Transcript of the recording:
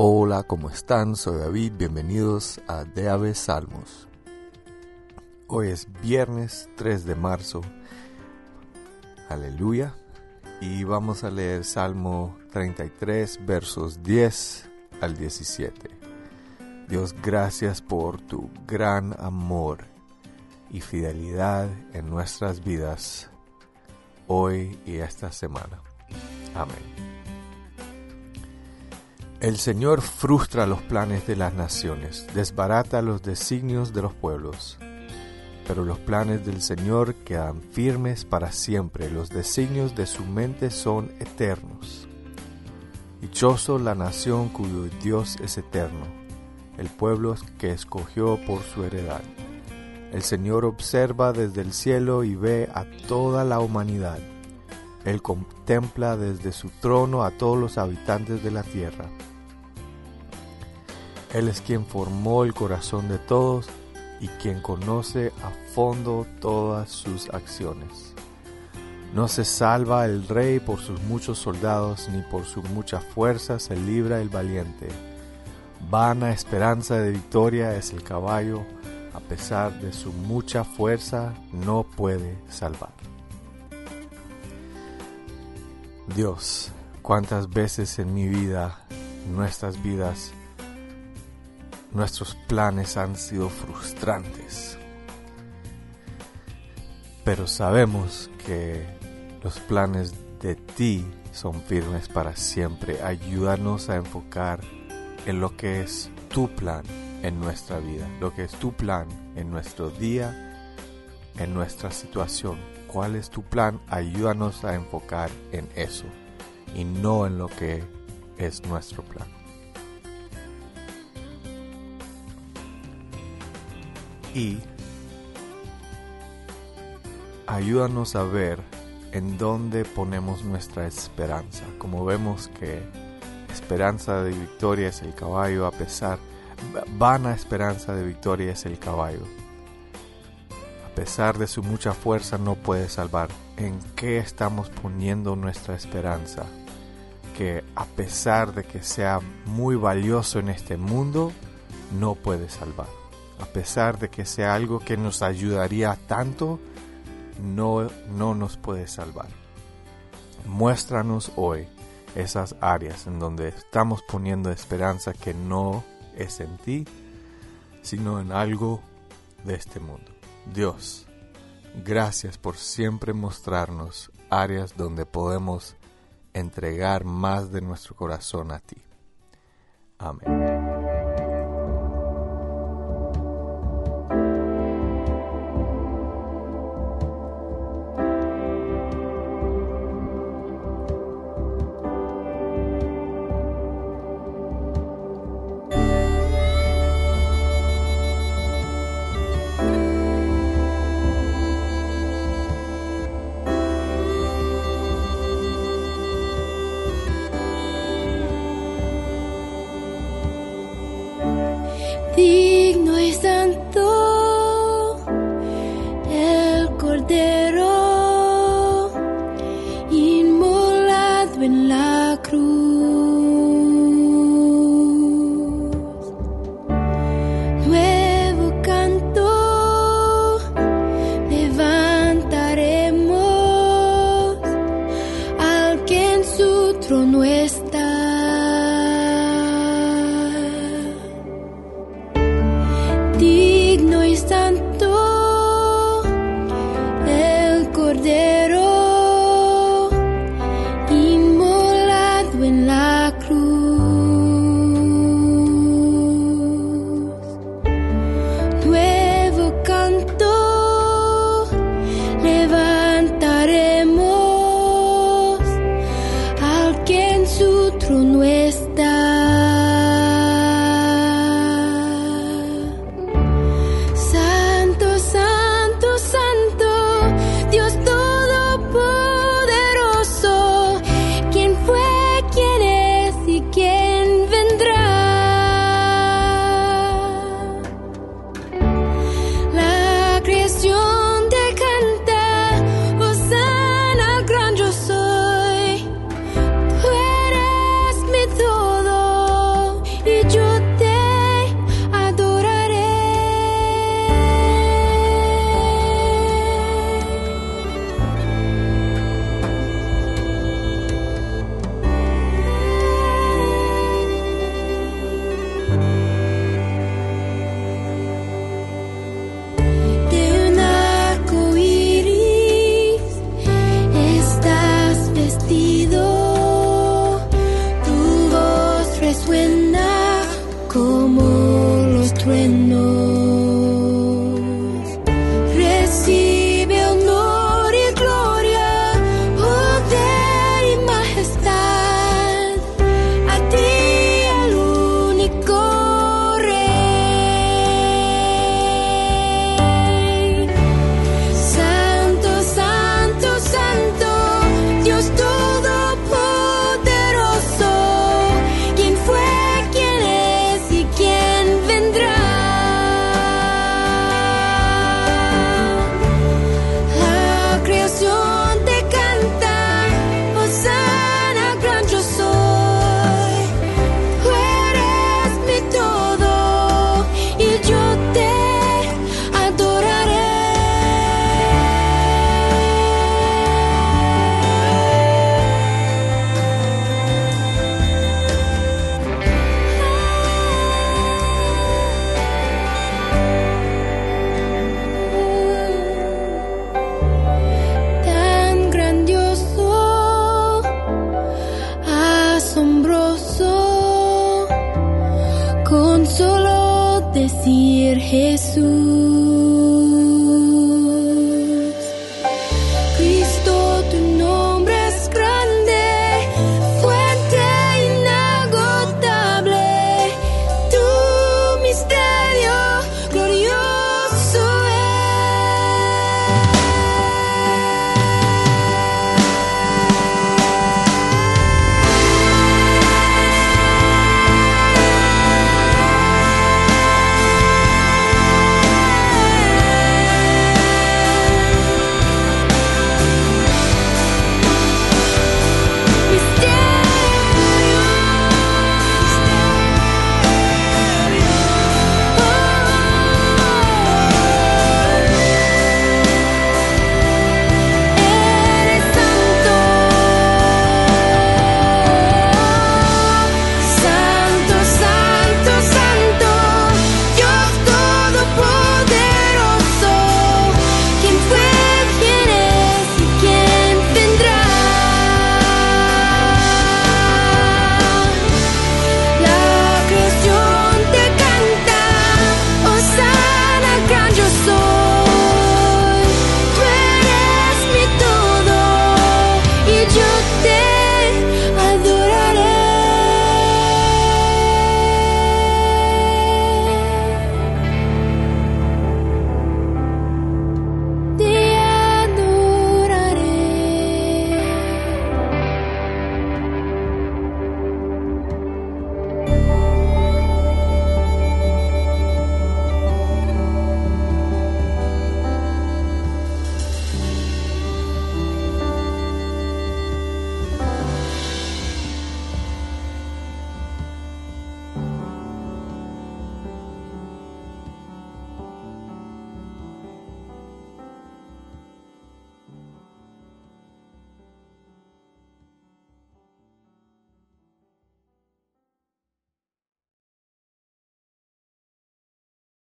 Hola, ¿cómo están? Soy David, bienvenidos a De Aves Salmos. Hoy es viernes 3 de marzo, aleluya, y vamos a leer Salmo 33, versos 10 al 17. Dios, gracias por tu gran amor y fidelidad en nuestras vidas, hoy y esta semana. Amén. El Señor frustra los planes de las naciones, desbarata los designios de los pueblos. Pero los planes del Señor quedan firmes para siempre, los designios de su mente son eternos. Dichoso la nación cuyo Dios es eterno, el pueblo que escogió por su heredad. El Señor observa desde el cielo y ve a toda la humanidad. Él contempla desde su trono a todos los habitantes de la tierra. Él es quien formó el corazón de todos y quien conoce a fondo todas sus acciones. No se salva el rey por sus muchos soldados, ni por su mucha fuerza se libra el valiente. Vana esperanza de victoria es el caballo, a pesar de su mucha fuerza no puede salvar. Dios, cuántas veces en mi vida, en nuestras vidas, nuestros planes han sido frustrantes. Pero sabemos que los planes de ti son firmes para siempre. Ayúdanos a enfocar en lo que es tu plan en nuestra vida, lo que es tu plan en nuestro día, en nuestra situación. ¿Cuál es tu plan? Ayúdanos a enfocar en eso y no en lo que es nuestro plan. Y ayúdanos a ver en dónde ponemos nuestra esperanza. Como vemos que esperanza de victoria es el caballo, a pesar, vana esperanza de victoria es el caballo. A pesar de su mucha fuerza no puede salvar. ¿En qué estamos poniendo nuestra esperanza? Que a pesar de que sea muy valioso en este mundo, no puede salvar a pesar de que sea algo que nos ayudaría tanto, no, no nos puede salvar. Muéstranos hoy esas áreas en donde estamos poniendo esperanza que no es en ti, sino en algo de este mundo. Dios, gracias por siempre mostrarnos áreas donde podemos entregar más de nuestro corazón a ti. Amén. en la cruz. Jesus.